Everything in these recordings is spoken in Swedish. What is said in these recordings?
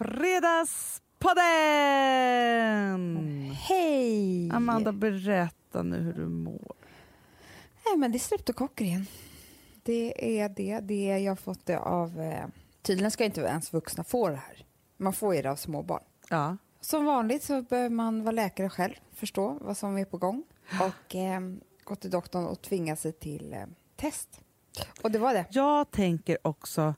Fredagspodden! Hej! Amanda, berätta nu hur du mår. Nej, men det är streptokocker igen. Det är det. det är, jag har fått det av... Eh, tydligen ska inte ens vuxna få det här. Man får ju det av småbarn. Ja. Som vanligt så behöver man vara läkare själv, förstå vad som är på gång och eh, gå till doktorn och tvinga sig till eh, test. Och det var det. Jag tänker också,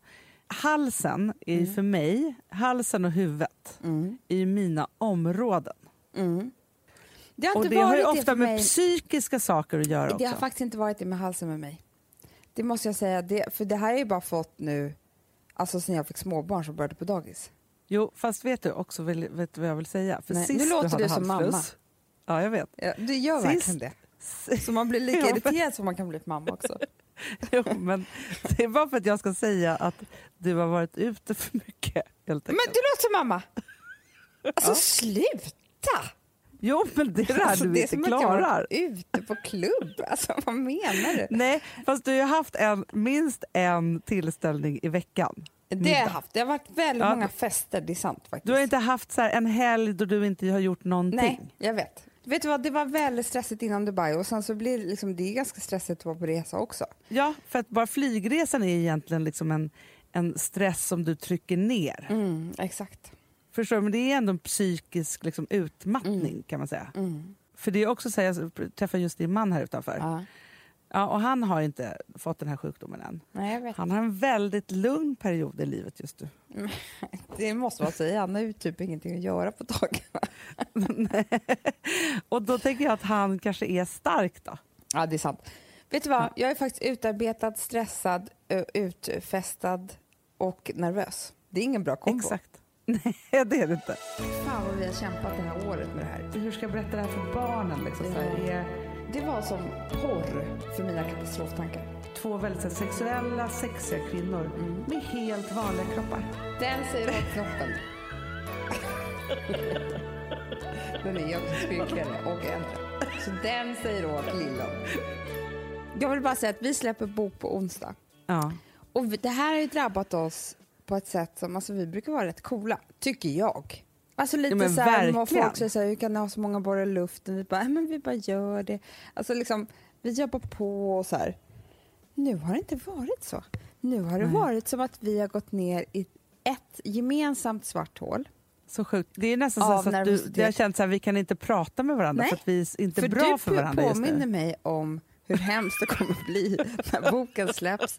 halsen är ju för mig, halsen och huvudet Mm. är ju mina områden. Mm. Det har Och det har ju ofta med psykiska saker att göra Det också. har faktiskt inte varit det med halsen med mig. Det måste jag säga. Det, för det här har jag ju bara fått nu, alltså sen jag fick småbarn som började på dagis. Jo, fast vet du också vill, vet du vad jag vill säga? För Nej, sist nu låter hade du som mamma. Ja, jag vet. Ja, du gör Sist- verkligen det. Så man blir lika irriterad som man kan bli på mamma också. Jo, men det är bara för att jag ska säga att du har varit ute för mycket. Helt Men du låter som mamma! Alltså Ja. sluta! Jo, men det är det Alltså, du det är inte som att jag har klarar. varit ute på klubb. Alltså vad menar du? Nej, fast du har haft en, minst en tillställning i veckan. Det har jag haft. Det har varit väldigt Ja. många fester, det är sant faktiskt. Du har inte haft så en helg då du inte har gjort någonting. Nej, jag vet. Vet du vad, det var väldigt stressigt innan Dubai och sen så blir det liksom, det är ganska stressigt att vara på resa också. Ja, för att bara flygresan är egentligen liksom en, en stress som du trycker ner. Mm, exakt. Förstår du? Men det är ändå en psykisk liksom, utmattning kan man säga. Mm. För det är också så här, jag träffade just din man här utanför. Ja. Ja. och han har inte fått den här sjukdomen än. Nej. Han har en väldigt lugn period i livet just nu. Det måste man säga. Han har ju typ ingenting att göra på dagarna. Och då tänker jag att han kanske är stark då. Ja, det är sant. Vet du vad? Jag är faktiskt utarbetad, stressad, ö, utfestad och nervös. Det är ingen bra kombo. Exakt. Nej, det är det inte. Fan vad vi har kämpat det här året med det här. Hur ska jag berätta det här för barnen? Liksom? Så här, är Det var som porr för mina katastroftankar. två väldigt sexuella, sexiga kvinnor med helt vanliga kroppar. Den säger åt knoppen. den är också skrynkligare och äldre. Så den säger åt lillen. Jag vill bara säga att vi släpper bok på onsdag. Ja. Och det här har ju drabbat oss på ett sätt som, alltså vi brukar vara rätt coola, tycker jag. Alltså lite Ja, så här, folk säger så här, hur kan ni ha så många borrar i luften? Vi bara, "Nej, men vi bara gör det. Alltså liksom, vi jobbar på och så här. Nu har det inte varit så. Nu har det Nej. varit som att vi har gått ner i ett gemensamt svart hål. Så sjukt. Det är nästan Av så att du, det har känts att vi kan inte prata med varandra Nej. för att vi är inte för bra du för varandra just påminner nu. mig om hur hemskt det kommer att bli när boken släpps.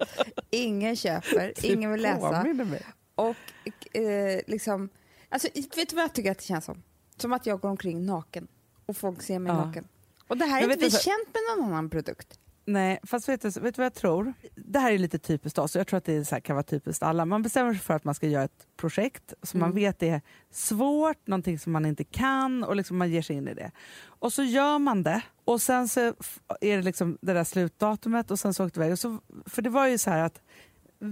Ingen köper, Du ingen vill läsa. påminner mig. Och eh, liksom, alltså, vet du vad jag tycker att det känns som? Som att jag går omkring naken och folk ser mig Ja. naken. Och det här är inte vi du så- känt med någon annan produkt. Nej, fast vet du, vet du vad jag tror? Det här är lite typiskt oss, jag tror att det här, kan vara typiskt alla. Man bestämmer sig för att man ska göra ett projekt som man Mm. vet är svårt, någonting som man inte kan och liksom man ger sig in i det. Och så gör man det och sen så är det liksom det där slutdatumet och sen så åkte vi iväg. Och så, för det var ju så här att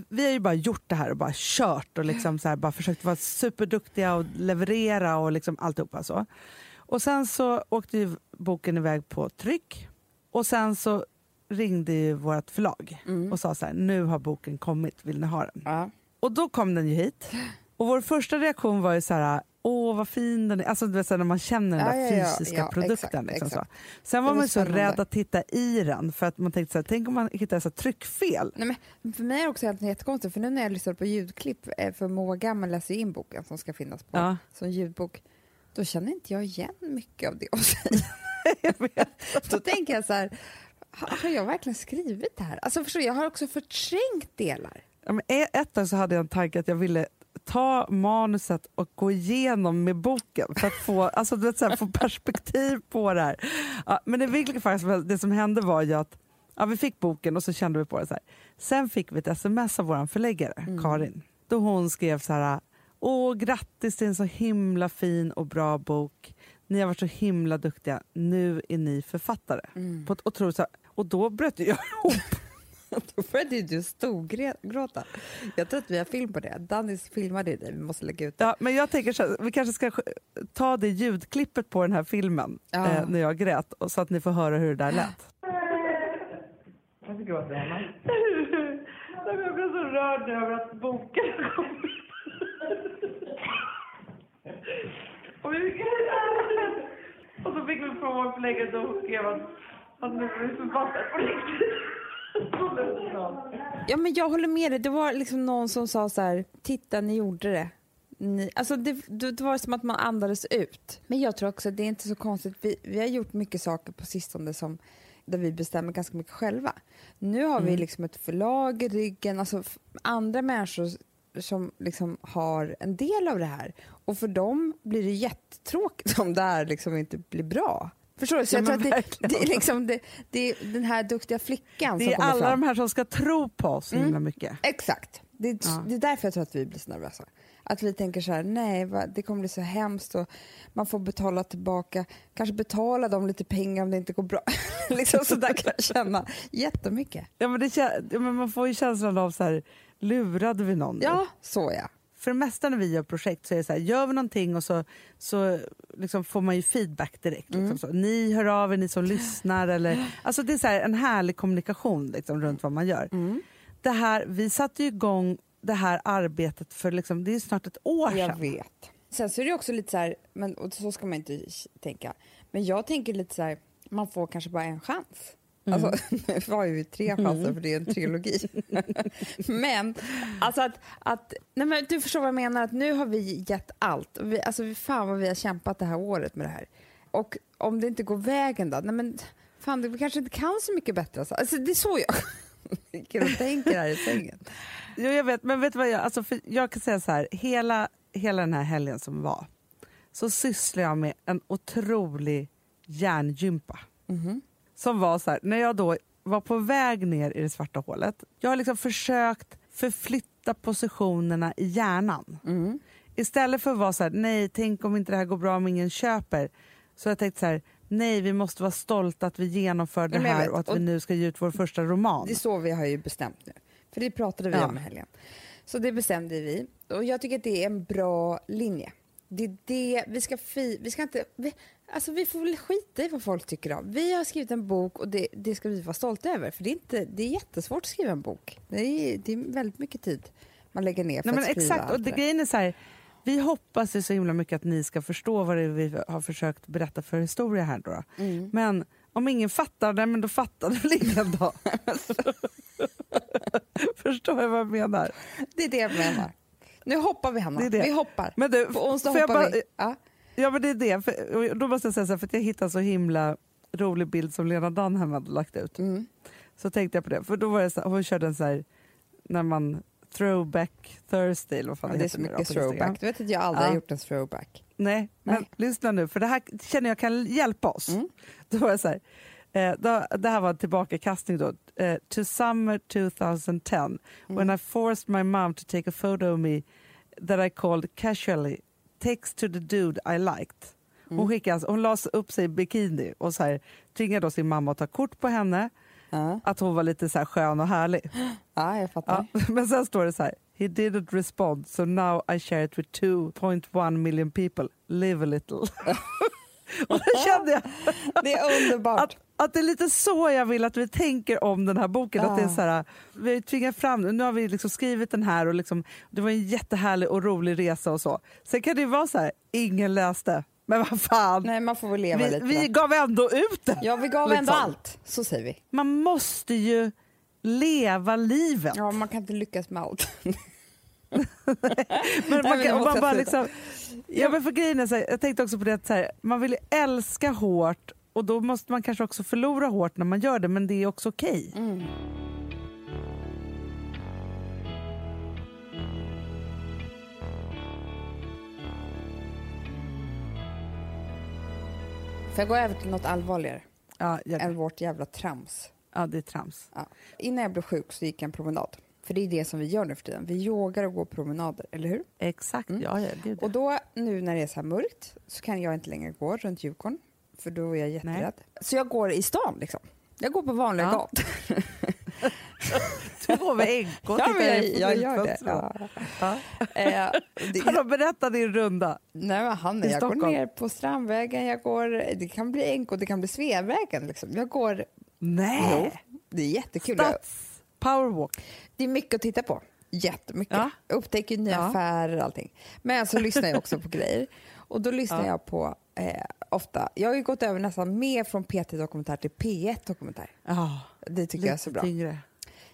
vi har ju bara gjort det här och bara kört och liksom så här, bara försökt vara superduktiga och leverera och liksom alltihopa så. Och sen så åkte ju boken iväg på tryck och sen så ringde ju vårt förlag Mm. och sa så här, nu har boken kommit, vill ni ha den? Ja. Och då kom den ju hit. Och vår första reaktion var ju så här, åh vad fin den är. Alltså du vet, så när man känner den där ja, ja, fysiska ja, produkten. exakt, liksom exakt. Så. Sen var man så rädd att titta i den för att man tänkte så här, tänk om man hittar så tryckfel. Nej, men för mig är det också helt jättekonstigt, för nu när jag lyssnar på ljudklipp, eh, för Moa Gammal läser ju in boken som ska finnas på som ljudbok, då känner inte jag igen mycket av det hon säger. Då tänker jag så här, har jag verkligen skrivit det här? Alltså förstår jag har också förträngt delar. Ja, men e- ett tag så hade jag en tanke att jag ville ta manuset och gå igenom med boken för att få, alltså, vet, så här, få perspektiv på det här. Ja, men det, vilket faktiskt, det som hände var ju att ja, vi fick boken och så kände vi på det så här. Sen fick vi ett sms av vår förläggare, Mm. Karin, då hon skrev så här Åh, grattis till en så himla fin och bra bok. Ni har varit så himla duktiga. Nu är ni författare. Mm. På ett otroligt, och då bröt jag ihop. Då började du storgråta. Jag tror att vi har film på det. Dennis filmade dig, vi måste lägga ut det. Ja, men jag tänker så, vi kanske ska ta det ljudklippet på den här filmen ja. eh, när jag grät, så att ni får höra hur det där lät. Varför gråter du, Hanna? Jag blev så rörd över att boken har kommit. Och så fick vi från vår förläggare och skrev att han nu blir författare på riktigt. Ja, men jag håller med dig. Det var liksom någon som sa så här, titta ni gjorde det. Ni, alltså det, det var som att man andades ut. Men jag tror också att det är inte så konstigt. Vi, vi har gjort mycket saker på sistone som, där vi bestämmer ganska mycket själva. Nu har vi liksom ett förlag i ryggen, alltså andra människor som liksom har en del av det här. Och för dem blir det jättetråkigt om det här liksom inte blir bra. Förstår du? Så Ja, jag tror att det, det, är liksom det, det är den här duktiga flickan Det som är kommer alla fram. de här som ska tro på oss så himla mycket. Exakt. Det är, Ja. det är därför jag tror att vi blir så nervösa. Att vi tänker så här, nej, va, det kommer bli så hemskt och man får betala tillbaka, kanske betala dem lite pengar om det inte går bra. liksom så där kan jag känna jättemycket. Ja, men det, ja, men man får ju känslan av så här, lurade vi någon? nu? Ja, så ja. För det mesta när vi gör projekt så är det så här, gör vi någonting och så, så liksom får man ju feedback direkt. Liksom Mm. så. Ni hör av er, ni som lyssnar. Eller, alltså det är så här, en härlig kommunikation liksom, runt vad man gör. Mm. Det här, vi satte ju igång det här arbetet för liksom, det är snart ett år Jag sedan. vet. Sen så är det också lite så här, men, och så ska man inte tänka, men jag tänker lite så här, man får kanske bara en chans. Alltså, nu har ju tre chanser för det är en trilogi. men, alltså att, att nej men du förstår vad jag menar, att nu har vi gett allt. Vi, alltså fan vad vi har kämpat det här året med det här. Och om det inte går vägen då, nej men fan vi kanske inte kan så mycket bättre. Alltså, alltså det är så jag ligger och tänker här i sängen. Jo, jag vet, men vet du vad jag, alltså jag kan säga så här, hela, hela den här helgen som var så sysslar jag med en otrolig hjärngympa. Som var så här, när jag då var på väg ner i det svarta hålet, jag har liksom försökt förflytta positionerna i hjärnan. Mm. Istället för att vara så här, nej tänk om inte det här går bra om ingen köper. Så jag tänkte så här, nej vi måste vara stolta att vi genomför det här och att Och- vi nu ska ge ut vår första roman. Det är så vi har ju bestämt nu. För det pratade vi Ja. om i helgen. Så det bestämde vi. Och jag tycker att det är en bra linje. Det är det, vi ska, fi, vi ska inte, vi, alltså vi får väl skita i vad folk tycker om. Vi har skrivit en bok och det, det ska vi vara stolta över. För det är, inte, det är jättesvårt att skriva en bok. Det är, det är väldigt mycket tid man lägger ner för Nej, men skriva exakt, och det, grejen är så här, vi hoppas ju så himla mycket att ni ska förstå vad det är vi har försökt berätta för historia här. Då. Mm. Men om ingen fattar det, men då fattar väl ingen då. Förstår jag vad jag menar? Det är det jag menar. Nu hoppar vi Hanna. Det det. Vi hoppar. Men du, På onsdag hoppar bara- vi. Ja. Ja men det är det, för, då måste jag säga så här, för att jag hittade så himla rolig bild som Lena Dunham hade lagt ut. Mm. Så tänkte jag på det, för då var det så här, hon körde en så här, när man throwback Thursday eller vad fan Ja, det är så då mycket throwback. Du vet att jag aldrig Ja. har gjort en throwback. Nej, men Nej. lyssna nu, för det här känner jag kan hjälpa oss. Mm. Då var det så här, eh, då, det här var en tillbakakastning då. Eh, to summer 2010, Mm. when I forced my mom to take a photo of me that I called casually, text to the dude I liked. Hon, Mm. skickade, alltså, hon la upp sig i bikini och så här, tvingade då sin mamma att ta kort på henne, Ja, att hon var lite så här skön och härlig. ja jag fattar. Ja, men sen står det så här, he didn't respond so now I share it with 2.1 million people, live a little. och då kände jag Det är underbart. att, att det är lite så jag vill att vi tänker om den här boken. Att det är så här, vi har tvingat fram, nu har vi liksom skrivit den här och liksom, det var en jättehärlig och rolig resa och så. Sen kan det ju vara så här, ingen läste, men vad fan, Nej, man får väl leva vi, lite. vi gav ändå ut det. Ja, vi gav ändå liksom. allt. Så säger vi. Man måste ju leva livet. Ja, man kan inte lyckas med allt. Men Nej, man, men kan, måste man bara liksom, ja, men för grejen är så här, jag tänkte också på det att så här, man vill älska hårt och då måste man kanske också förlora hårt när man gör det men det är också okej. Mm. Får jag gå över till något allvarligare Ja, än vårt jävla trams? ja, det är trams. Ja. Innan jag blev sjuk så gick jag en promenad. För det är det som vi gör nu för tiden. Vi yogar och går promenader, eller hur? Exakt, Mm. ja, ja, gud. Och då, nu när det är så här mörkt, så kan jag inte längre gå runt Djurgården. För då är jag jätterädd. Så jag går i stan liksom. Jag går på vanliga Ja. gator. Du går med NK och Ja, men jag, på jag gör det. Ja. Ja. Eh, det Hallå, berätta din runda. nej, men Hanna, jag går Stockholm. ner på Strandvägen, jag går, det kan bli NK, det kan bli Sveavägen. Liksom. Jag går, Nej! det är jättekul. Jag, Stats powerwalk. det är mycket att titta på. jättemycket. Ja. Jag upptäcker nya Ja. affärer och allting. Men så lyssnar jag också på grejer. Och då lyssnar Ja. jag på eh, ofta, jag har ju gått över nästan mer från P3 Dokumentär till P1 Dokumentär. Ja, Det tycker jag är så bra. tyngre.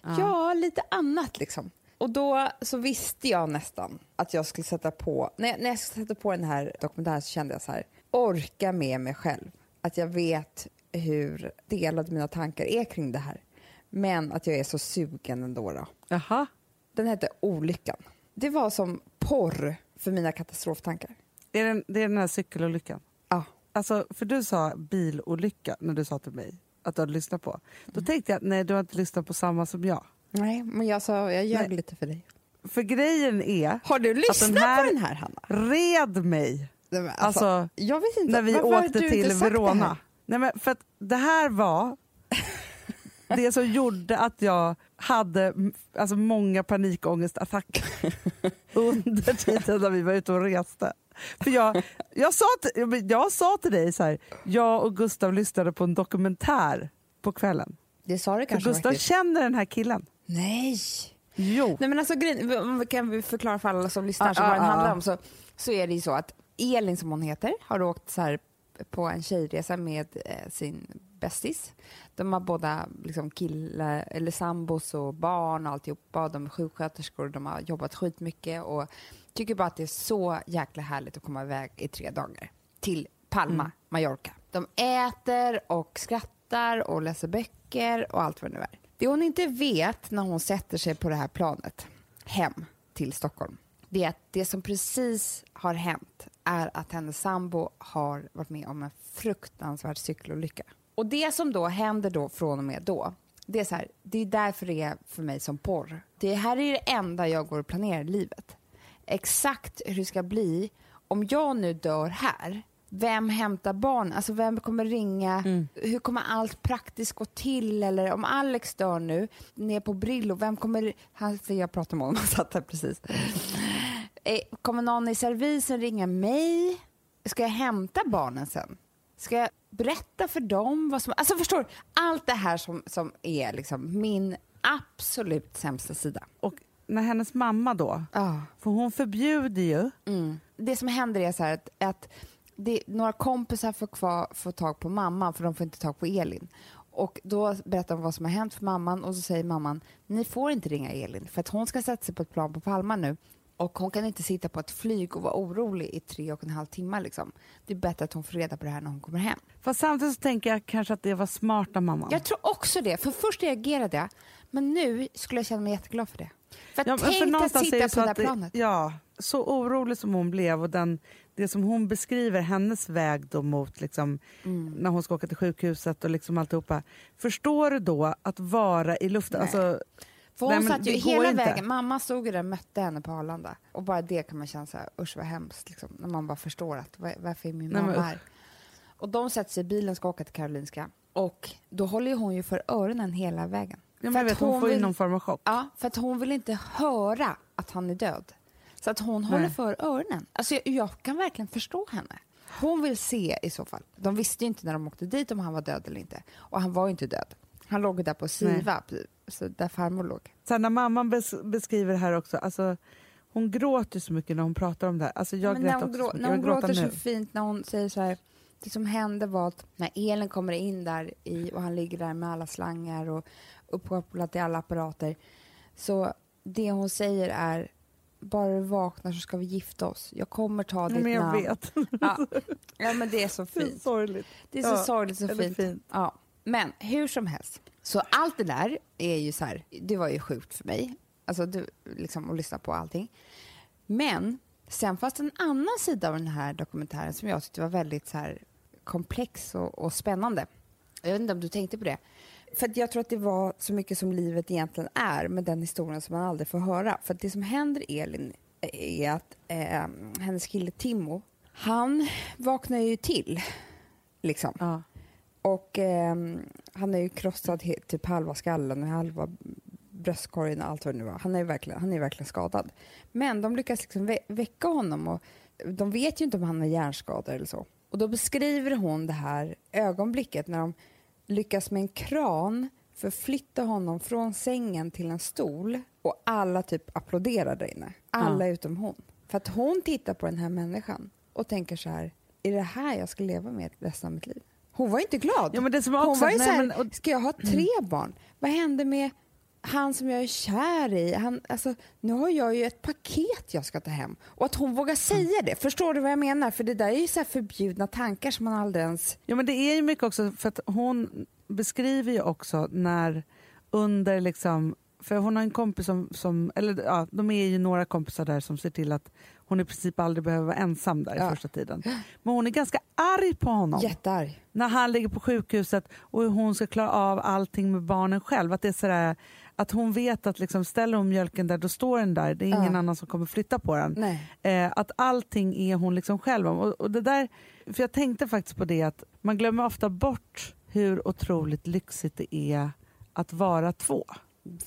Ja. lite annat liksom. Och då så visste jag nästan att jag skulle sätta på, när jag, när jag sätta på den här dokumentären så kände jag så här, orka med mig själv. Att jag vet hur delade mina tankar är kring det här. Men att jag är så sugen ändå. Då. Jaha. Den hette Olyckan. Det var som porr för mina katastroftankar. Är det, det är den här cykelolyckan? Ja. Alltså, för du sa bilolycka när du sa till mig att du hade lyssnat på. Mm. Då tänkte jag, nej du har inte lyssnat på samma som jag. Nej, men jag sa, jag ljög lite för dig. För grejen är, Har du lyssnat den här- på den här, Hanna? red mig Nej, men Alltså, jag vet inte. när vi varför åkte till det? Verona. Nej, men för att det här var det som gjorde att jag hade alltså, många panikångestattacker under tiden när vi var ute och reste. För jag, jag, sa till, jag sa till dig så här, jag och Gustav lyssnade på en dokumentär på kvällen. Det sa du För kanske Gustav faktiskt. känner den här killen. Nej. Jo. Nej men alltså kan vi förklara för alla som lyssnar Ah, så ah, vad den handlar ah. om så, så är det ju så att Elin som hon heter har åkt så här på en tjejresa med eh, sin bästis. De har båda liksom killar, eller sambos och barn och alltihopa. De är sjuksköterskor, de har jobbat skitmycket och tycker bara att det är så jäkla härligt att komma iväg i tre dagar till Palma, Mm. Mallorca. De äter och skrattar och läser böcker och allt vad det nu är. Det hon inte vet när hon sätter sig på det här planet hem till Stockholm, det är att det som precis har hänt är att hennes sambo har varit med om en fruktansvärd cykelolycka. Och det som då händer då från och med då, det är så här, det är därför det är för mig som porr. Det här är det enda jag går och planerar i livet. Exakt hur det ska bli om jag nu dör här, vem hämtar barn? Alltså vem kommer ringa? Hur kommer allt praktiskt gå till? Eller om Alex dör nu, ner på Brillo, vem kommer... Han, för jag pratade med honom, han satt här precis. Eh, Kommer någon i servisen ringa mig? Ska jag hämta barnen sen? Ska jag berätta för dem vad som... Alltså förstår? Allt det här som, som är liksom min absolut sämsta sida. Och när hennes mamma då, Ja. för hon förbjuder ju Mm. Det som händer är så här att, att det, några kompisar får, kvar, får tag på mamman för de får inte tag på Elin. Och då berättar de vad som har hänt för mamman och så säger mamman ni får inte ringa Elin för att hon ska sätta sig på ett plan på Palma nu och hon kan inte sitta på ett flyg och vara orolig i tre och en halv timme. Liksom. Det är bättre att hon får reda på det här när hon kommer hem. Fast samtidigt så tänker jag kanske att det var smart av mamman. Jag tror också det, för först reagerade jag men nu skulle jag känna mig jätteglad för det. För, Ja, tänk för att sitta på det där planet. Ja, så orolig som hon blev och den, det som hon beskriver, hennes väg då mot liksom, Mm. när hon ska åka till sjukhuset och liksom alltihopa. Förstår du då att vara i luften? Alltså, För Nej, hon men satt ju hela inte. vägen, mamma stod ju där och mötte henne på Arlanda. Och bara det kan man känna så här, usch vad hemskt, liksom, när man bara förstår att var, varför är min Nej, mamma usch. här? Och de sätter sig i bilen och ska åka till Karolinska. Och då håller ju hon ju för öronen hela vägen. ja, För vet, hon, hon får vill- någon form av chock. Ja, för att hon vill inte höra att han är död. Så att hon håller Nej. för öronen. Alltså jag, jag kan verkligen förstå henne. Hon vill se i så fall. De visste ju inte när de åkte dit om han var död eller inte. Och han var ju inte död. Han låg där på Siva, så där farmor låg. Sen när mamman bes, beskriver här också, alltså, hon gråter så mycket när hon pratar om det här. Alltså, jag Men grät också grå, mycket. när hon gråter så nu. fint, när hon säger så här, det som hände var att när Elin kommer in där i, och han ligger där med alla slangar och uppkopplat till alla apparater, så det hon säger är bara du vaknar så ska vi gifta oss. Jag kommer ta ditt Men jag namn. vet. Ja. ja, men det är så Det är fint. sorgligt. Det är så Ja, sorgligt så fint. fint. Ja. Men hur som helst, så allt det där är ju så här, det var ju sjukt för mig. Alltså du, liksom att lyssna på allting. Men sen fanns det en annan sida av den här dokumentären som jag tyckte var väldigt så här komplex och, och spännande. Jag vet inte om du tänkte på det. För att jag tror att det var så mycket som livet egentligen är med den historien som man aldrig får höra. För att det som händer Elin är att eh, hennes kille Timo, han vaknar ju till. Liksom. Ja. Och ehm, han är ju krossad typ halva skallen och halva bröstkorgen och allt vad det nu var. Han är ju verkligen, han är verkligen skadad. Men de lyckas liksom vä- väcka honom och de vet ju inte om han har hjärnskador eller så. Och då beskriver hon det här ögonblicket när de lyckas med en kran förflytta honom från sängen till en stol och alla typ applåderar där inne. Alla utom hon. För att hon tittar på den här människan och tänker så här, är det här jag ska leva med resten av mitt liv? Hon var inte glad. Ja, men det som var hon också, var ju nej, så här, men- och- ska jag ha tre barn? Vad hände med han som jag är kär i? Han, alltså, nu har jag ju ett paket jag ska ta hem. Och att hon vågar säga det, förstår du vad jag menar? För det där är ju så här förbjudna tankar som man aldrig ens... Ja men det är ju mycket också för att hon beskriver ju också när under liksom för hon har en kompis som, som eller ja, de är ju några kompisar där som ser till att hon i princip aldrig behöver vara ensam där i Ja. första tiden. Men hon är ganska arg på honom Jättearg. när han ligger på sjukhuset och hur hon ska klara av allting med barnen själv. Att det är sådär, att hon vet att liksom, ställer hon mjölken där, då står den där. Det är ingen Ja. annan som kommer flytta på den. Eh, att allting är hon liksom själv om. Och, och det där, för jag tänkte faktiskt på det att man glömmer ofta bort hur otroligt lyxigt det är att vara två.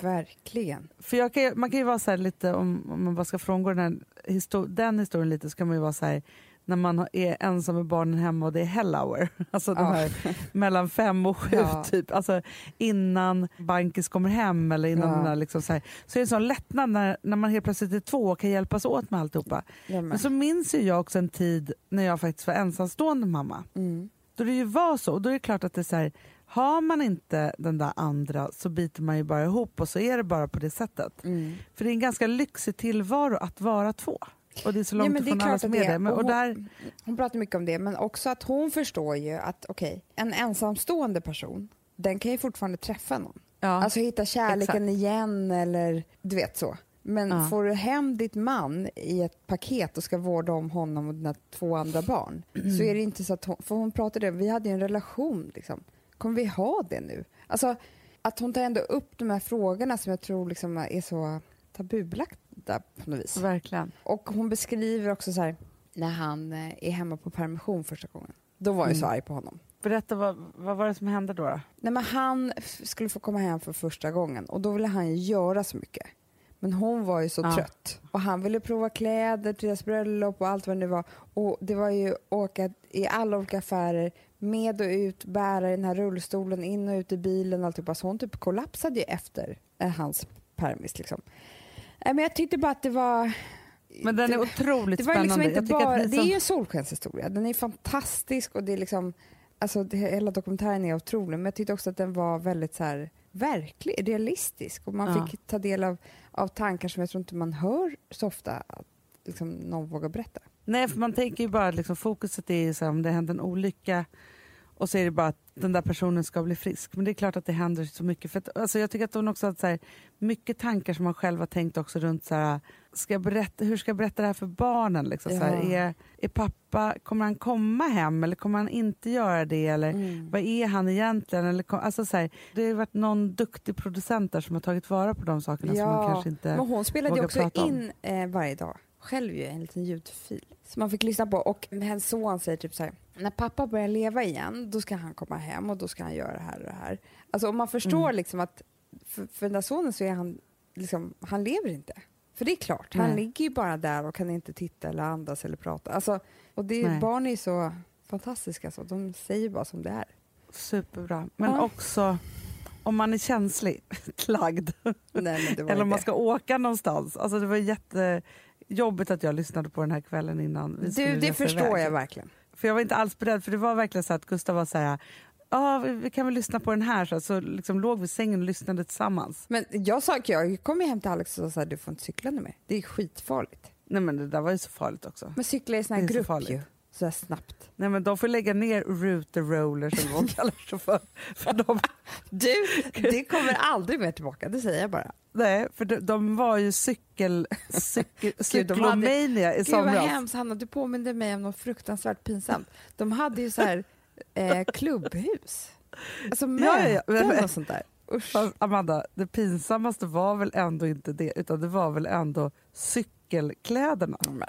Verkligen. För kan, man kan ju vara så här lite, om, om man bara ska frångå den, här histo- den historien lite, så kan man ju vara så här när man är ensam med barnen hemma och det är hell hour, alltså de Ja. här mellan fem och sju Ja. typ, alltså innan bankis kommer hem eller innan Ja. den där liksom så, här, så är det en sån lättnad när, när man helt plötsligt är två och kan hjälpas åt med alltihopa. Jag med. Men så minns ju jag också en tid när jag faktiskt var ensamstående mamma. Mm. Då det ju var så. Och då är det klart att det är så här, har man inte den där andra så biter man ju bara ihop och så är det bara på det sättet. Mm. För det är en ganska lyxig tillvaro att vara två. Och det är så långt Ja, men det ifrån alla som är det. Men, Och och hon- där, Hon pratar mycket om det, men också att hon förstår ju att okej, en ensamstående person, den kan ju fortfarande träffa någon. ja, Alltså hitta kärleken igen eller du vet så. Men Ja. får du hem ditt man i ett paket och ska vårda om honom och dina två andra barn så är det inte så att hon, för hon pratade vi hade ju en relation liksom. Kommer vi ha det nu? Alltså att hon tar ändå upp de här frågorna som jag tror liksom är så tabubelagda på något vis. verkligen. Och hon beskriver också så här när han eh, är hemma på permission första gången. Då var jag så Mm. arg på honom. Berätta, vad, vad var det som hände då? då? Nej, men han skulle få komma hem för första gången och då ville han göra så mycket. Men hon var ju så Ja. trött och han ville prova kläder till deras bröllop och allt vad det nu var. Och det var ju åka i alla olika affärer, med och ut, bära den här rullstolen, in och ut i bilen. Alltihopa. Så hon typ kollapsade ju efter eh, hans permis. Liksom. Men jag tyckte bara att det var... Men den är det, otroligt det var spännande. liksom inte bara, det som- är ju en solskenshistoria. Den är fantastisk och det är liksom, alltså det, hela dokumentären är otrolig. Men jag tyckte också att den var väldigt så här, verklig, realistisk och man Ja. fick ta del av, av tankar som jag tror inte man hör så ofta att liksom, någon vågar berätta. Nej, för man tänker ju bara att liksom, fokuset är ju så här, om det händer en olycka och så är det bara att den där personen ska bli frisk. Men det är klart att det händer så mycket. För att, alltså, jag tycker att hon också har så här, mycket tankar som man själv har tänkt också runt så här, ska berätta, hur ska jag berätta det här för barnen? Liksom, så här, Ja. är, är pappa, kommer han komma hem eller kommer han inte göra det? Eller vad är han egentligen? Eller, kom- alltså, så här, det har varit någon duktig producent där som har tagit vara på de sakerna som man kanske inte... men hon spelade ju också in eh, varje dag, själv ju, en liten ljudfil som man fick lyssna på. Och hennes son säger typ så här, när pappa börjar leva igen, då ska han komma hem och då ska han göra det här och det här. Alltså om man förstår Mm. liksom att för, för den där sonen så är han, liksom, han lever inte. För det är klart, han Nej. ligger ju bara där och kan inte titta eller andas eller prata. Alltså, och det, Nej. barn är ju så fantastiska, så de säger bara som det är. Superbra. Men Ja. också om man är känslig, lagd. Nej, Eller om man ska åka någonstans. Alltså det var jättejobbigt att jag lyssnade på den här kvällen innan vi skulle Du, det förstår iväg. jag verkligen. För jag var inte alls beredd, för det var verkligen så att Gustav var så här, ja vi, kan väl lyssna på den här. Så, så liksom låg vi i sängen och lyssnade tillsammans. Men jag sa, jag kom hem till Alex och sa du får inte cykla nu mer. Det är skitfarligt. Nej men det där var ju så farligt också. Men cykla i sån här så grupp farligt. ju. Så här snabbt. Nej men de får lägga ner router eller vad de kallar sig för. för de, Du, det kommer aldrig mer tillbaka, det säger jag bara. nej, för de, de var ju cykel, cykel, cyklomania i Gud vad somras. hemskt Hanna, du påminde mig om något fruktansvärt pinsamt. De hade ju så här eh, klubbhus. Alltså Ja, ja, ja. möten och sånt där. Usch. Amanda, det pinsammaste var väl ändå inte det, utan det var väl ändå cykelkläderna. Men,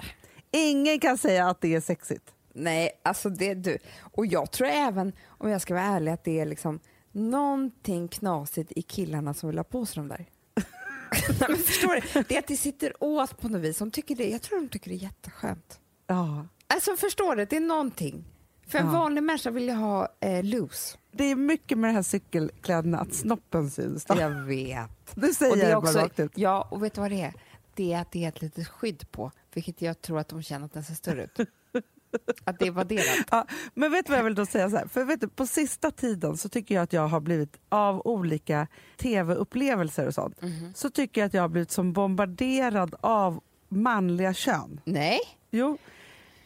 Ingen kan säga att det är sexigt. Nej, alltså det du. Och jag tror även, om jag ska vara ärlig, att det är liksom någonting knasigt i killarna som vill ha på sig de där. Nej, förstår du? Det är att det sitter åt på något vis. De tycker det, jag tror de tycker det är jätteskönt. Ja. Alltså förstår du? Det är någonting. För en Ja. vanlig människa vill ju ha eh, loose. Det är mycket med de här cykelkläderna att snoppen syns. Då. Jag vet. Det säger Och det är jag bara rakt ut. ja, och vet du vad det är? Det är att det är ett litet skydd på, vilket jag tror att de känner att den ser större ut. att det är vadderat. Ja, men vet du vad jag vill då säga? Så här? För vet du, på sista tiden så tycker jag att jag har blivit, av olika tv-upplevelser och sånt, så tycker jag att jag har blivit som bombarderad av manliga kön. Nej. Jo,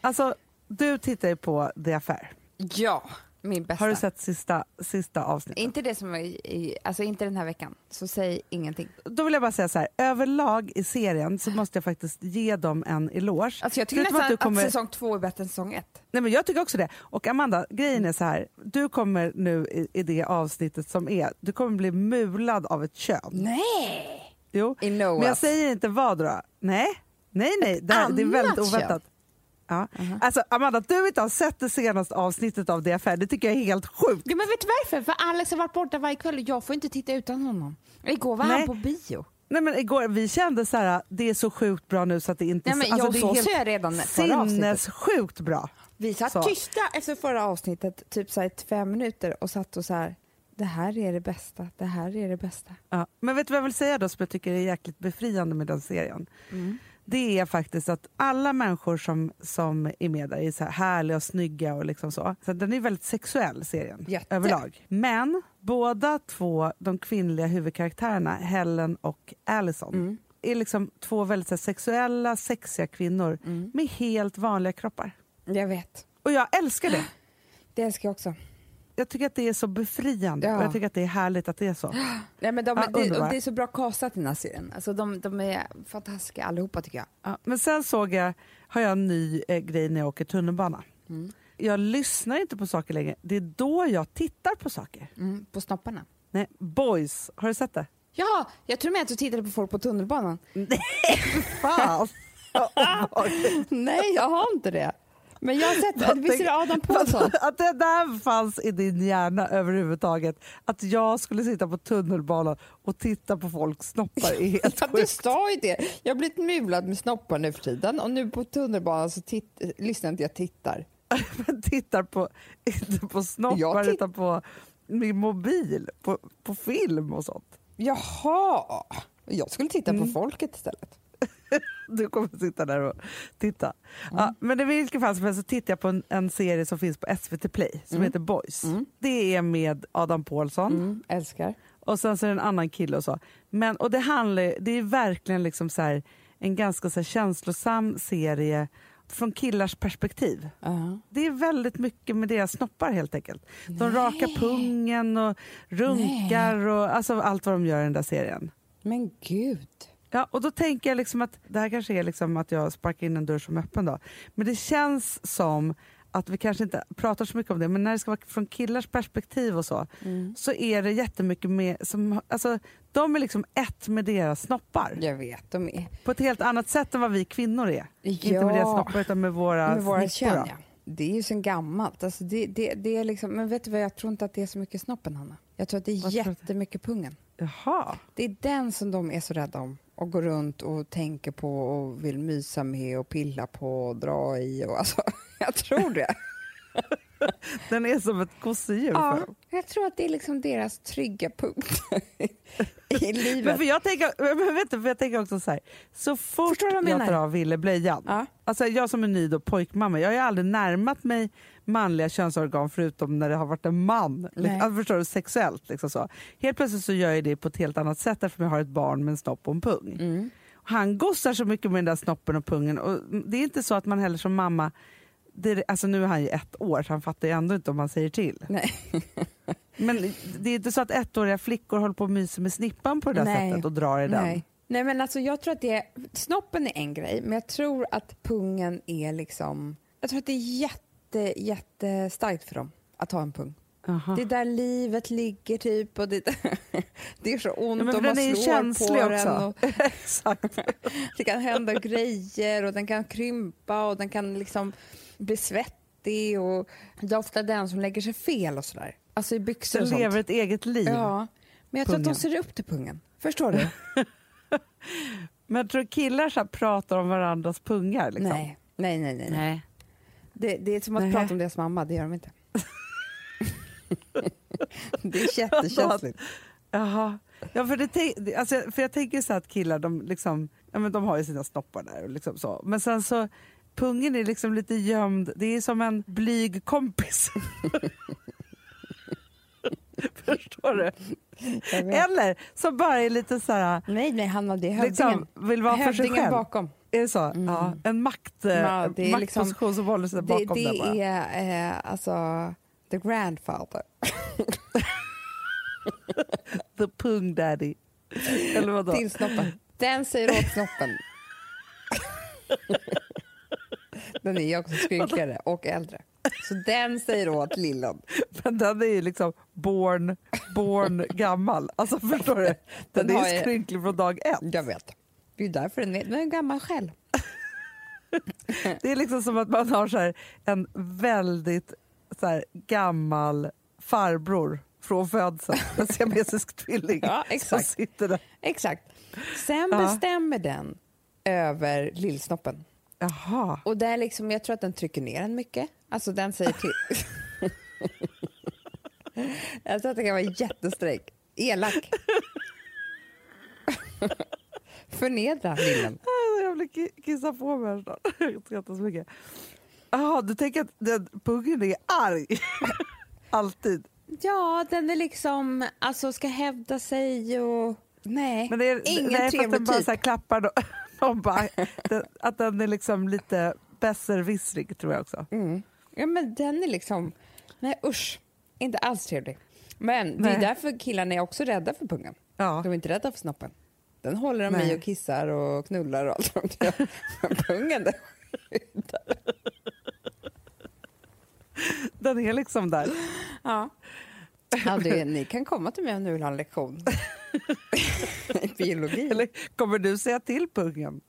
alltså du tittar ju på The Affair. Ja, min bästa. Har du sett sista, sista avsnittet? Inte det som är i, i, alltså inte den här veckan, så säg ingenting. Då vill jag bara säga så här, överlag i serien så måste jag faktiskt ge dem en eloge. Alltså jag tycker Förutom nästan att du kommer- att säsong två är bättre än säsong ett. Nej, men jag tycker också det. Och Amanda, grejen är så här, du kommer nu i, i det avsnittet som är, du kommer bli mulad av ett kön. Nej! Jo. Men jag säger inte vad då. Nej, nej, nej. Det, här, det är väldigt oväntat. Ja. Alltså, Amanda, att du inte har sett det senaste avsnittet av Affair, det tycker jag är helt sjukt. Ja, men vet du varför? För Alex har varit borta varje kväll och jag får inte titta utan honom. Igår var Nej. han på bio. Nej, men igår, vi kände så här, det är så sjukt bra nu så att det inte... Nej, men alltså, jag det är helt jag redan. Sinnessjukt bra. Vi satt Så. tysta efter förra avsnittet, typ så här fem minuter och satt och så här, det här är det bästa, det här är det bästa. Ja. Men vet du vad jag vill säga då som jag tycker är jäkligt befriande med den serien? Det är faktiskt att alla människor som, som är med där är så här härliga och snygga och liksom så. så den är väldigt sexuell serien Jätte. överlag. Men båda två, de kvinnliga huvudkaraktärerna, Helen och Allison, är liksom två väldigt här, sexuella, sexiga kvinnor med helt vanliga kroppar. Jag vet. Och jag älskar det. Det älskar jag också. Jag tycker att det är så befriande Ja. och jag tycker att det är härligt att det är så. Nej, men de, Ja, det, och det är så bra castat i den här serien. Alltså, de, de är fantastiska allihopa tycker jag. Ja, men sen såg jag, har jag en ny eh, grej när jag åker tunnelbana. Jag lyssnar inte på saker längre. Det är då jag tittar på saker. Mm, på snopparna. Nej, Boys, har du sett det? Ja, jag tror med att du tittade på folk på tunnelbanan. Fan! Nej, jag har inte det. Men jag har sett, visst är det Adam Pålsson? att det där fanns i din hjärna överhuvudtaget. Att jag skulle sitta på tunnelbanan och titta på folks snoppar är helt Ja, du sjukt. sa ju det. Jag har blivit mulad med snoppar nu för tiden och nu på tunnelbanan så titt, lyssnar inte jag tittar. Men tittar på, inte på snoppar utan på min mobil, på, på film och sånt. Jaha, jag skulle titta på folket istället. Du kommer sitta där och titta. Ja, men i vilket fall som helst så tittar jag på en, en serie som finns på SVT Play som heter Boys. Det är med Adam Pålsson Mm, älskar. och sen så är det en annan kille och så. Men, och det, handlar, det är verkligen liksom så här, en ganska så här känslosam serie från killars perspektiv. Ja. Det är väldigt mycket med deras snoppar helt enkelt. De rakar pungen och runkar och alltså allt vad de gör i den där serien. Men gud. Ja, och då tänker jag liksom att det här kanske är liksom att jag sparkar in en dörr som är öppen då. Men det känns som att vi kanske inte pratar så mycket om det, men när det ska vara från killars perspektiv och så, så är det jättemycket med, som, alltså, de är liksom ett med deras snoppar. Jag vet, de är... På ett helt annat sätt än vad vi kvinnor är. Inte Ja. med deras snoppar utan med våra Med våra kön, ja. Det är ju sen gammalt. Alltså det, det, det är liksom, men vet du vad, jag tror inte att det är så mycket snoppen, Hanna. Jag tror att det är Vad jättemycket pungen. Jaha. Det är den som de är så rädda om och går runt och tänker på och vill mysa med och pilla på och dra i. Och alltså, jag tror det. Den är som ett gosedjur ja, jag tror att det är liksom deras trygga punkt i Men livet. för jag, tänker, men vet du, för jag tänker också så här, så fort jag tar av Ville blöjan, Ja. alltså jag som är ny då, pojkmamma, jag har ju aldrig närmat mig manliga könsorgan förutom när det har varit en man. Liksom, alltså, förstår du, sexuellt. Liksom så. Helt plötsligt så gör jag det på ett helt annat sätt att jag har ett barn med en snopp och en pung. Mm. Han gossar så mycket med den där snoppen och pungen och det är inte så att man heller som mamma det, alltså nu är han ju ett år så han fattar ju ändå inte om man säger till. Nej. Men det är inte så att ettåriga flickor håller på och myser med snippan på det där Nej. sättet och drar i den. Nej. Nej, men alltså jag tror att det är, snoppen är en grej, men jag tror att pungen är liksom, jag tror att det är jätte, jättestarkt för dem att ha en pung. Jaha. Det är där livet ligger typ och det, det är så ont Ja, den man slår på den. Och Exakt. det kan hända grejer och den kan krympa och den kan liksom bli svettig och det är ofta den som lägger sig fel och sådär. Alltså i byxor Den och lever ett eget liv. Ja, men jag tror att Pungen. de ser upp till pungen. Förstår du? Men jag tror killar så pratar om varandras pungar. Liksom. nej. nej, nej, nej, nej. Det, det är som att Nej. prata om deras mamma, det gör de inte. det är jättekänsligt. Jaha. Ja, för, det, alltså, för jag tänker så att killar de, liksom, ja, men de har ju sina snoppar där. Och liksom så. Men sen så, pungen är liksom lite gömd. Det är som en blyg kompis. Förstår du? Eller som bara är lite så här, Nej, nej, Hanna, det är hövdingen. liksom, vill vara för sig själv. bakom. Är det så? Ja, en makt, eh, Ja, det är liksom- maktposition som håller sig Det, bakom det där bara. är eh, alltså the grandfather. The pung daddy. Eller vadå? till snoppen. Den säger åt snoppen. Den är ju också skrynkligare och äldre. Så den säger åt lillen. Men den är ju liksom born, born gammal. Alltså förstår du? Den, Den är ju- skrynklig från dag ett. Jag vet. Det är därför den är, den är gammal själv. Det är liksom som att man har så här, en väldigt så här, gammal farbror från födseln. En siamesisk tvilling Ja, som exakt. sitter där. Exakt. Sen Ja. bestämmer den över lillsnoppen. Jaha. Och där liksom, jag tror att den trycker ner den mycket. Alltså den säger till. jag tror att den kan vara jättesträng. Elak. Förnedra lillen. Alltså, Jag vill ki- kissa på mig här snart. Jag skrattar så mycket. Jaha, du tänker att den pungen är arg? Alltid. Ja, den är liksom, alltså ska hävda sig och... Nej, Men det är, ingen nej, fast den trevlig bara typ. så här klappar då, de bara, den, att den är liksom lite besserwissrig tror jag också. Mm. Ja, men den är liksom... Nej, usch. Inte alls trevlig. Men det Nej. är därför killarna är också rädda för pungen. Ja. De är inte rädda för snoppen. Den håller de Nej. i och kissar och knullar och allt de gör. Men pungen, den Den är liksom där. Ja. Ja, du, ni kan komma till mig om ni vill ha en lektion i biologi. Eller kommer du säga till pungen?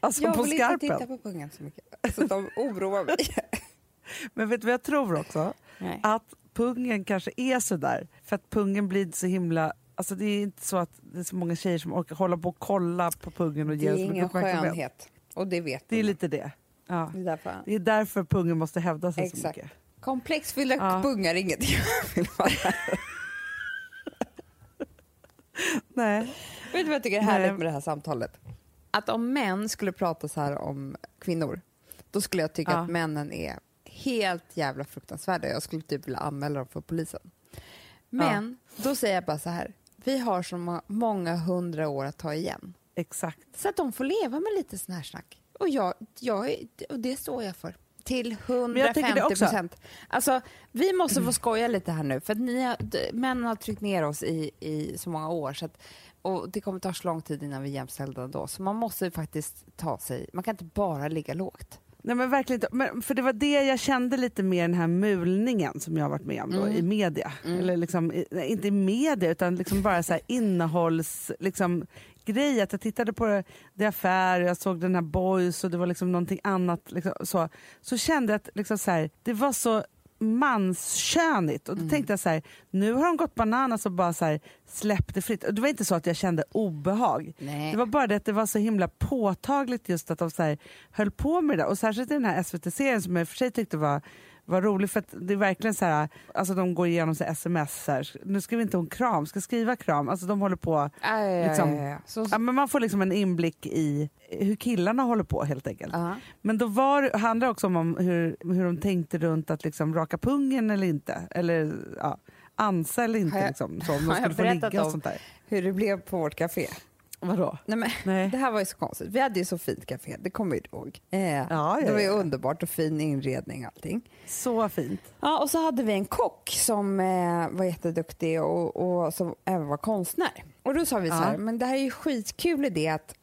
Alltså jag på vill inte skarpen. titta på pungen så mycket, så de oroar mig. Men vet du vad jag tror också? Nej. Att pungen kanske är så där för att pungen blir så himla Alltså det är inte så att det är så många tjejer som orkar hålla på och kolla på pungen och Det ge är så mycket ingen skönhet, och det vet Det är lite det. Ja. Det är därför. Det är därför pungen måste hävda sig så Exakt. mycket. Komplexfyllda Ja. pungar är inget jag vill vara. Nej. Vet du vad jag tycker är härligt Nej. med det här samtalet? Att om män skulle prata så här om kvinnor, då skulle jag tycka Ja. att männen är helt jävla fruktansvärda. Jag skulle typ vilja anmäla dem för polisen. Men då säger jag bara så här, vi har så må- många hundra år att ta igen. Exakt. Så att de får leva med lite sån här snack. Och, jag, jag, och det står jag för. Till jag tänker det 150 också. procent. Alltså, vi måste få skoja lite här nu, för att ni har, männen har tryckt ner oss i, i så många år. Så att, och det kommer ta så lång tid innan vi är jämställda då. Så man måste faktiskt ta sig, man kan inte bara ligga lågt. Nej men verkligen inte. Men för det var det jag kände lite med den här mulningen som jag har varit med om då, Mm. i media. Eller liksom, i- nej, inte i media utan liksom bara så här innehålls... Liksom, grej att jag tittade på det, det affär, jag såg den här Boys och det var liksom någonting annat. Liksom, så, så kände jag att liksom så här, det var så manskönigt och då tänkte jag så här, nu har de gått bananas och bara så här, släppt det fritt. Och det var inte så att jag kände obehag. Nej. Det var bara det att det var så himla påtagligt just att de så här, höll på med det. Och särskilt i den här SVT-serien som jag i och för sig tyckte var, var rolig för att det är verkligen så här, alltså de går igenom så sms här. Nu skriver inte hon kram, ska skriva kram. Alltså de håller på, ja, liksom- ja, ja. Så, ja, men man får liksom en inblick i hur killarna håller på helt enkelt. ja. Men då var, handlar det också om hur, hur de tänkte runt att liksom raka pungen eller inte. Eller ja, ansa eller inte. Har jag- liksom, så, om de skulle få ligga och sånt där. Hur det blev på vårt café. Vadå? Nej, men, Nej. Det här var ju så konstigt. Vi hade ju så fint café, det kommer du ihåg. Eh, ja, det var ju ja. underbart och fin inredning och allting. Så fint. Ja, och så hade vi en kock som eh, var jätteduktig och, och som även var konstnär. Och då sa vi så här, Ja. men det här är ju skitkul idé att,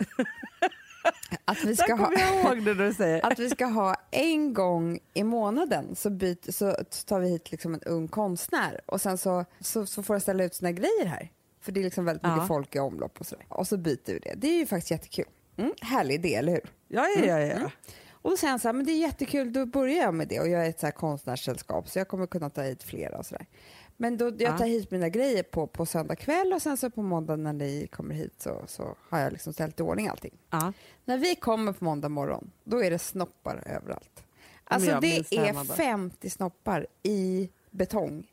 att, vi ska ha, jag att vi ska ha en gång i månaden så, byt, så tar vi hit liksom en ung konstnär och sen så, så, så får jag ställa ut sina grejer här. För det är liksom väldigt mycket Ja. folk i omlopp och sådär. Och så byter vi det. Det är ju faktiskt jättekul. Mm, härlig idé, eller hur? Ja, ja, ja. ja. Och då säger han så här, men det är jättekul, då börjar jag med det och jag är ett så här konstnärssällskap så jag kommer kunna ta hit flera och sådär. Men då, jag Ja. tar hit mina grejer på, på söndag kväll och sen så på måndag när ni kommer hit så, så har jag liksom ställt i ordning allting. Ja. När vi kommer på måndag morgon, då är det snoppar överallt. Alltså det är hemma då. 50 snoppar i betong.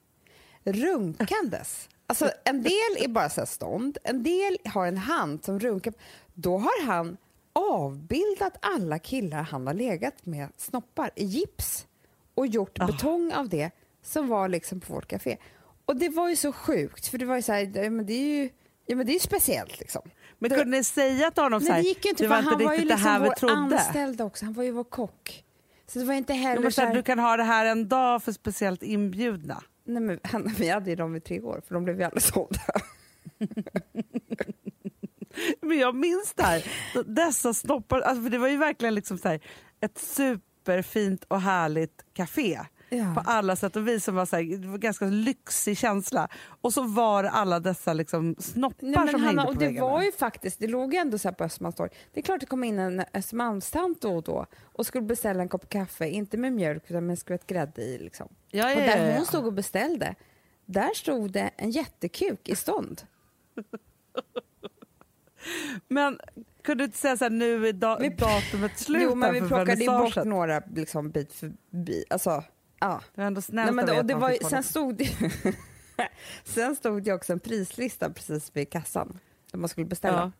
Runkandes. Alltså en del är bara så stånd, en del har en hand som runkar. Då har han avbildat alla killar han har legat med snoppar i gips och gjort Ah. betong av det som var liksom på vårt café. Och det var ju så sjukt för det var ju så här, men det är ju, ja, men det är ju speciellt liksom. Men kunde ni säga till honom så här, det gick ju inte det var inte han var ju liksom vår trodde? anställda också, han var ju vår kock. Så det var inte Jo, heller men så här, du kan ha det här en dag för speciellt inbjudna. Nej, men han, vi hade ju dem i tre år, för de blev ju aldrig sålda. Men jag minns det här, dessa snoppar, alltså för det var ju verkligen liksom så här, ett superfint och härligt café. Ja. På alla sätt och vis som var, så här, det var en ganska lyxig känsla. Och så var det alla dessa liksom snoppar Nej, som Hanna, hängde och på det väggarna. var ju faktiskt, det låg ju ändå så på Östermalmstorg. Det är klart det kom in en Östermalmstant då och då och skulle beställa en kopp kaffe, inte med mjölk utan med en skvätt grädde i. Liksom. ja, ja, Och där hon stod och beställde, där stod det en jättekuk i stånd. Men kunde du inte säga så här, nu är da- Vi- datumet slut Jo, men vi plockade ju bort några liksom, bit för bit. Alltså, ja. Det var ändå snällt Nej, men det, det var, sen, på. stod det, sen stod det också en prislista precis vid kassan där man skulle beställa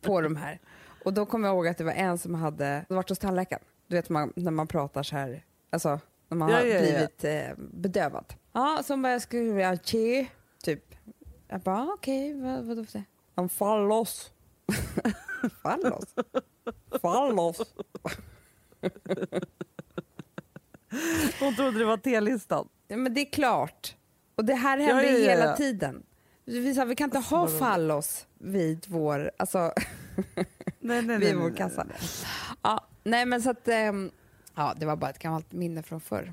på de här. Och då kommer jag ihåg att det var en som hade varit hos tandläkaren. Du vet man, när man pratar så här, alltså när man Ja, har ja, ja. blivit eh, bedövad. Ja, som bara skulle vilja che, typ. Jag bara okej, vad, vadå för det? En fallos. fallos? Fallos? Hon trodde det var T-listan. Ja, men det är klart. Och det här händer ja, ja, hela ja. tiden. Vi, sa, vi kan inte Alltså, ha fallos vid vår, alltså, Nej, nej, nej, vid nej, vår nej, kassa. nej. Ja, nej men så att, ehm, ja det var bara ett gammalt minne från förr.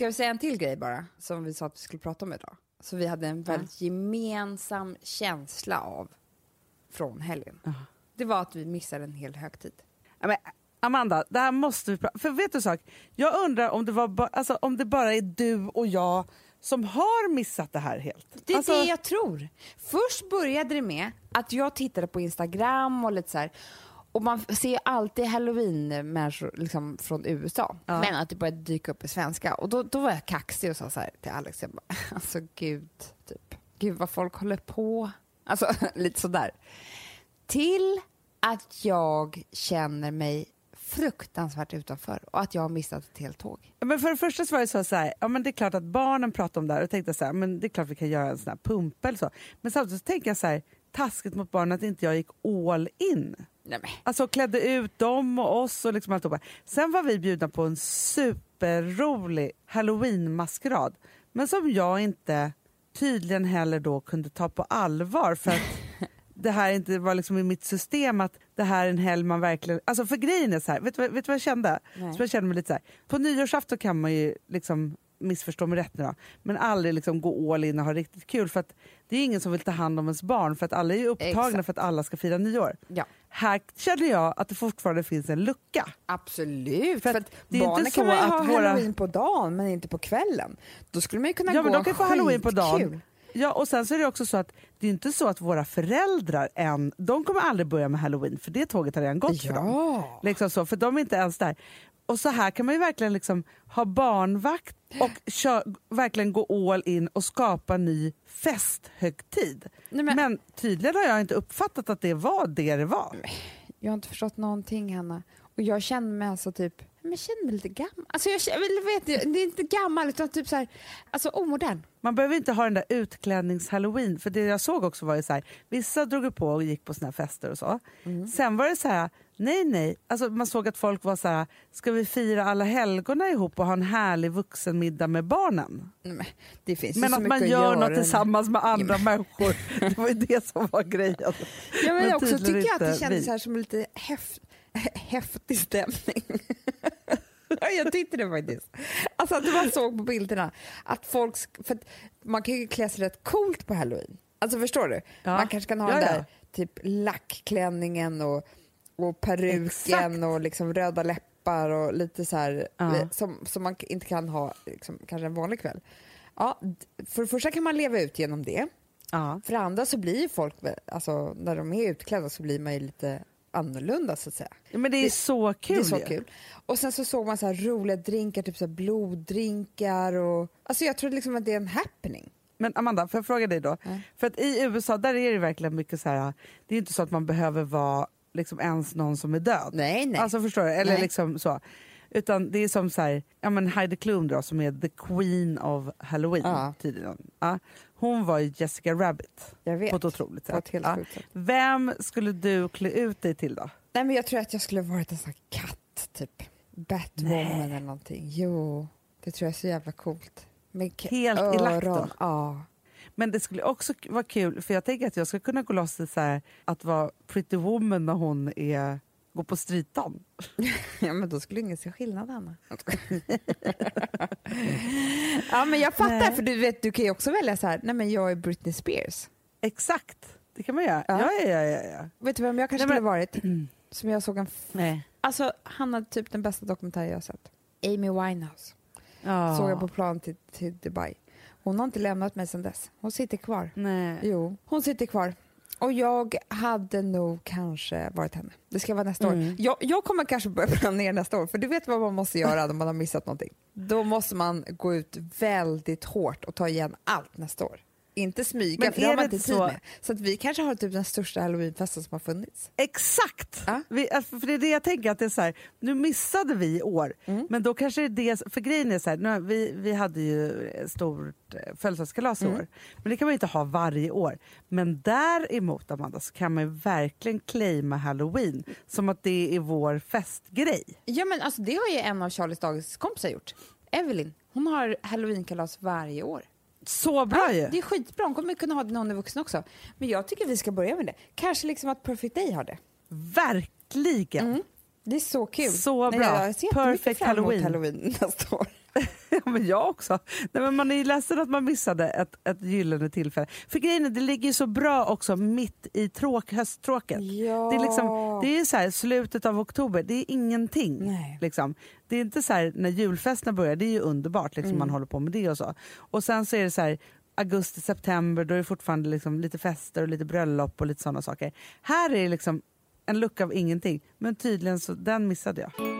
Ska vi säga en till grej bara, som vi sa att vi skulle prata om idag? Så vi hade en väldigt gemensam känsla av från helgen. Det var att vi missade en hel högtid. Ja, men, Amanda, det här måste vi prata För vet du sak? Jag undrar om det, var alltså, om det bara är du och jag som har missat det här helt. Det är alltså, det jag tror. Först började det med att jag tittade på Instagram och lite så här. Och man ser ju alltid halloween-människor liksom från USA. Men att det började dyka upp i svenska. Och då, då var jag kaxig och sa så här till Alex, jag bara, alltså gud, typ. Gud vad folk håller på. Alltså lite sådär. Till att jag känner mig fruktansvärt utanför och att jag har missat ett helt tåg. Ja, Men för det första så var det så så här, ja, men det är klart att barnen pratar om det här och tänkte så här, men det är klart vi kan göra en sån här pumpa eller så. Men samtidigt så tänker jag så här, taskigt mot barnen att inte jag gick all in. Nej. Alltså klädde ut dem och oss och liksom alltihopa. Sen var vi bjudna på en superrolig halloween-maskerad. Men som jag inte tydligen heller då kunde ta på allvar för att det här inte var liksom i mitt system att det här är en helg man verkligen... Alltså för grejen är så här, vet du vad, vet du vad jag kände? Nej. Så jag kände mig lite så här, på nyårsafton kan man ju liksom missförstå mig rätt nu då, men aldrig liksom gå all in och ha riktigt kul för att det är ingen som vill ta hand om ens barn för att alla är ju upptagna Exakt. för att alla ska fira nyår. Ja. Här känner jag att det fortfarande finns en lucka. Absolut, För för, det är inte barnen så kan man ha våra- halloween på dagen men inte på kvällen. Då skulle man ju kunna Ja, gå men de kan få halloween på dagen. Ja, och sen så är det också så att det är inte så att våra föräldrar än, de kommer aldrig börja med halloween för det tåget har redan gått för dem. Ja. Liksom så, för de är inte ens där. Och så här kan man ju verkligen liksom ha barnvakt och kö- verkligen gå all in och skapa ny festhögtid. Nej, men... men- tydligen har jag inte uppfattat att det var det det var. Jag har inte förstått någonting Hanna. Och jag känner mig alltså typ, men jag känner mig lite gammal. Alltså jag känner, eller vet, det är inte gammal utan typ så här, alltså omodern. Man behöver inte ha den där utklädnings-halloween. För det jag såg också var ju så här, vissa drog på och gick på såna här fester och så. Sen var det så här, nej nej, alltså man såg att folk var så här, ska vi fira alla helgona ihop och ha en härlig vuxenmiddag med barnen? Men det finns Men att man gör något tillsammans med andra människor. Det var ju det som var grejen. Ja, men, Men också tycker jag att det kändes vi. här som lite häf, häftig stämning. Ja, jag tyckte det faktiskt. Alltså att man såg på bilderna att folk, för att man kan ju klä sig rätt coolt på halloween. Alltså förstår du? Ja. Man kanske kan ha Ja, den ja. där typ lackklänningen och, och peruken Exakt. och liksom röda läppar och lite så här Ja. som, som man inte kan ha liksom, kanske en vanlig kväll. Ja, för det första kan man leva ut genom det. Ja. För det andra så blir ju folk, alltså när de är utklädda så blir man ju lite annorlunda så att säga. Men det är Det- så kul det är så ju. kul. Och sen så såg man så här roliga drinkar, typ så här bloddrinkar och... Alltså jag tror liksom att det är en happening. Men Amanda, får jag fråga dig då? Ja. För att i USA där är det verkligen mycket så här, det är inte så att man behöver vara liksom ens någon som är död. Nej, nej. Alltså förstår du? Eller Nej. liksom så. Utan det är som så här, ja men Heidi Klum då som är the queen of halloween Ja. tydligen. Ja. Hon var ju Jessica Rabbit jag vet. på ett otroligt På sätt. ett helt Ja. sätt. Vem skulle du klä ut dig till då? Nej, men jag tror att jag skulle varit en sån här katt, typ. Batwoman eller någonting. Jo, det tror jag är så jävla coolt. Med Helt i lack då? öron. Ja. Men det skulle också vara kul, för jag tänker att jag skulle kunna gå loss i så här, att vara Pretty Woman när hon är, går på stritan. ja, men då skulle ingen se skillnad, Anna. ja, men jag fattar, Nej. för du vet, du kan ju också välja så här, nej men jag är Britney Spears. Exakt, det kan man göra. Ja. Ja, ja, ja, ja. Vet du vem jag kanske skulle men- varit? Som jag såg en... Nej. alltså, han hade typ den bästa dokumentären jag har sett. Amy Winehouse. Ja. Såg jag på plan till, till Dubai. Hon har inte lämnat mig sedan dess. Hon sitter kvar. Nej. Jo, hon sitter kvar. Och jag hade nog kanske varit henne. Det ska vara nästa Mm. år. Jag, jag kommer kanske börja planera nästa år, för du vet vad man måste göra när man har missat någonting. Då måste man gå ut väldigt hårt och ta igen allt nästa år. Inte smyga, Men för det har man inte tid så- med. Så att vi kanske har typ den största halloweenfesten som har funnits. Exakt! Ja. Vi, alltså, för det är det jag tänker, att det är så här, nu missade vi i år, Mm. men då kanske det är det, för grejen är så här, nu, vi, vi hade ju stort eh, födelsedagskalas i Mm. år, men det kan man ju inte ha varje år. Men däremot Amanda, så kan man ju verkligen claima halloween som att det är vår festgrej. Ja, men alltså, det har ju en av Charlies dagiskompisar gjort. Evelyn. Hon har halloweenkalas varje år. Så bra ju! Det är skitbra. Hon kommer kunna ha det när hon är vuxen också. Men jag tycker vi ska börja med det. Kanske liksom att Perfect Day har det. Verkligen! Mm. Det är så kul. Så Nej, bra. Jättemycket Perfect Halloween. halloween nästa år. Ja, men jag också. Nej, men man är ju ledsen att man missade ett, ett gyllene tillfälle. För grejen är, det ligger ju så bra också mitt i tråk, hösttråket. Ja. Det är, liksom, det är så här, slutet av oktober, det är ingenting. Nej. Liksom. Det är inte så här, när julfesterna börjar, det är ju underbart, liksom, Mm. man håller på med det och så. Och sen så är det så här, augusti, september, då är det fortfarande liksom lite fester och lite bröllop och lite sådana saker. Här är det liksom en lucka av ingenting, men tydligen så den missade jag.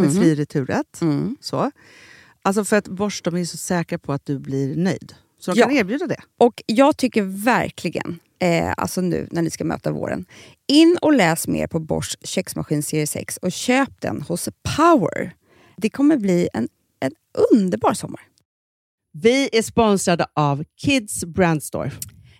med fri returrätt. Mm. Så. Alltså för att Bosch de är så säkra på att du blir nöjd. Så de Ja. kan erbjuda det. Och jag tycker verkligen, eh, alltså nu när ni ska möta våren, in och läs mer på Bosch köksmaskin serie 6 och köp den hos Power. Det kommer bli en, en underbar sommar. Vi är sponsrade av Kids Brand Store.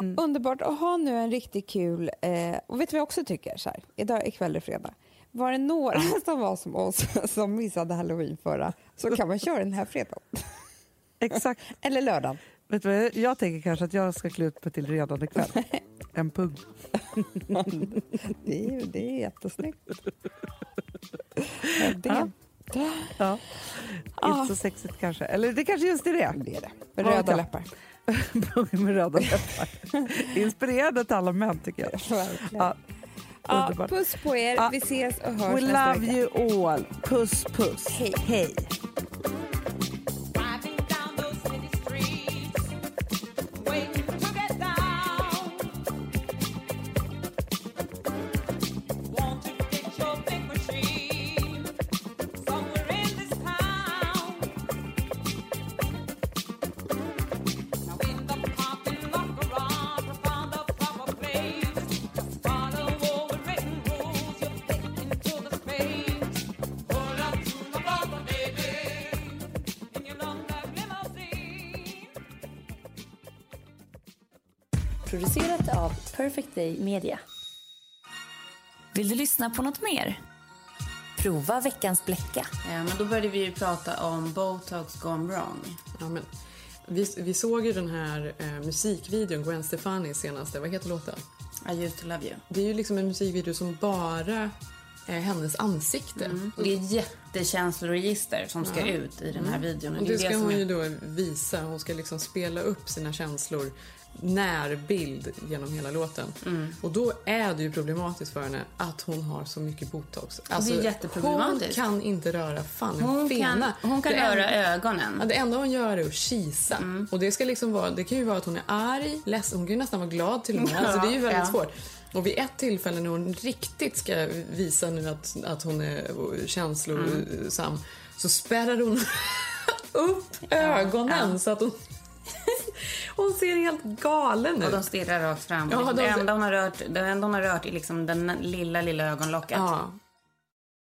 Underbart att ha nu en riktigt kul... Eh, och vet du vad jag också tycker? Så här, idag är kväll är fredag. Var det några som var som oss som missade halloween förra så kan man köra den här fredagen. Exakt. Eller lördagen. Vet du vad, jag tänker kanske att jag ska klä ut mig till redan ikväll. En pung. Det är, det är jättesnyggt. Det, Ja. Ja. Inte så sexigt kanske. Eller det kanske just är det. det är det. Röda läppar. Med röda läppar. Inspirerande till alla män tycker jag. Ja, Ja, underbart. puss på er. Vi ses och hörs We nästa love vecka. you all. Puss puss. Hej. Hej. Producerat av Perfect Day Media. Vill du lyssna på något mer? Prova veckans bläcka. Eh, Men då började vi ju prata om botox gone wrong. Ja, men vi, vi såg ju den här eh, musikvideon, Gwen Stefani senaste. Vad heter låten? I used to love you. Det är ju liksom en musikvideo som bara hennes ansikte. Och det är jättekänsloregister som ska ut i den här videon. Och är det ska som hon är- ju då visa. Hon ska liksom spela upp sina känslor närbild genom hela låten. Mm. Och då är det ju problematiskt för henne att hon har så mycket botox. Alltså, är jätteproblematiskt. Hon kan inte röra fan Hon kan, fena. hon kan Det röra enda- ögonen. Ja, det enda hon gör är att kisa. Mm. Och det, ska liksom vara, det kan ju vara att hon är arg, ledsen, hon kan ju nästan vara glad till och med. Alltså, det är ju väldigt Ja. svårt. Och vid ett tillfälle när hon riktigt ska visa nu att, att hon är känslosam så spärrar hon upp ögonen ja. så att hon, hon ser helt galen ut. Och de stirrar rakt fram. Ja, det, de- enda hon har rört, det enda hon har rört är liksom den lilla, lilla ögonlocket. Ja,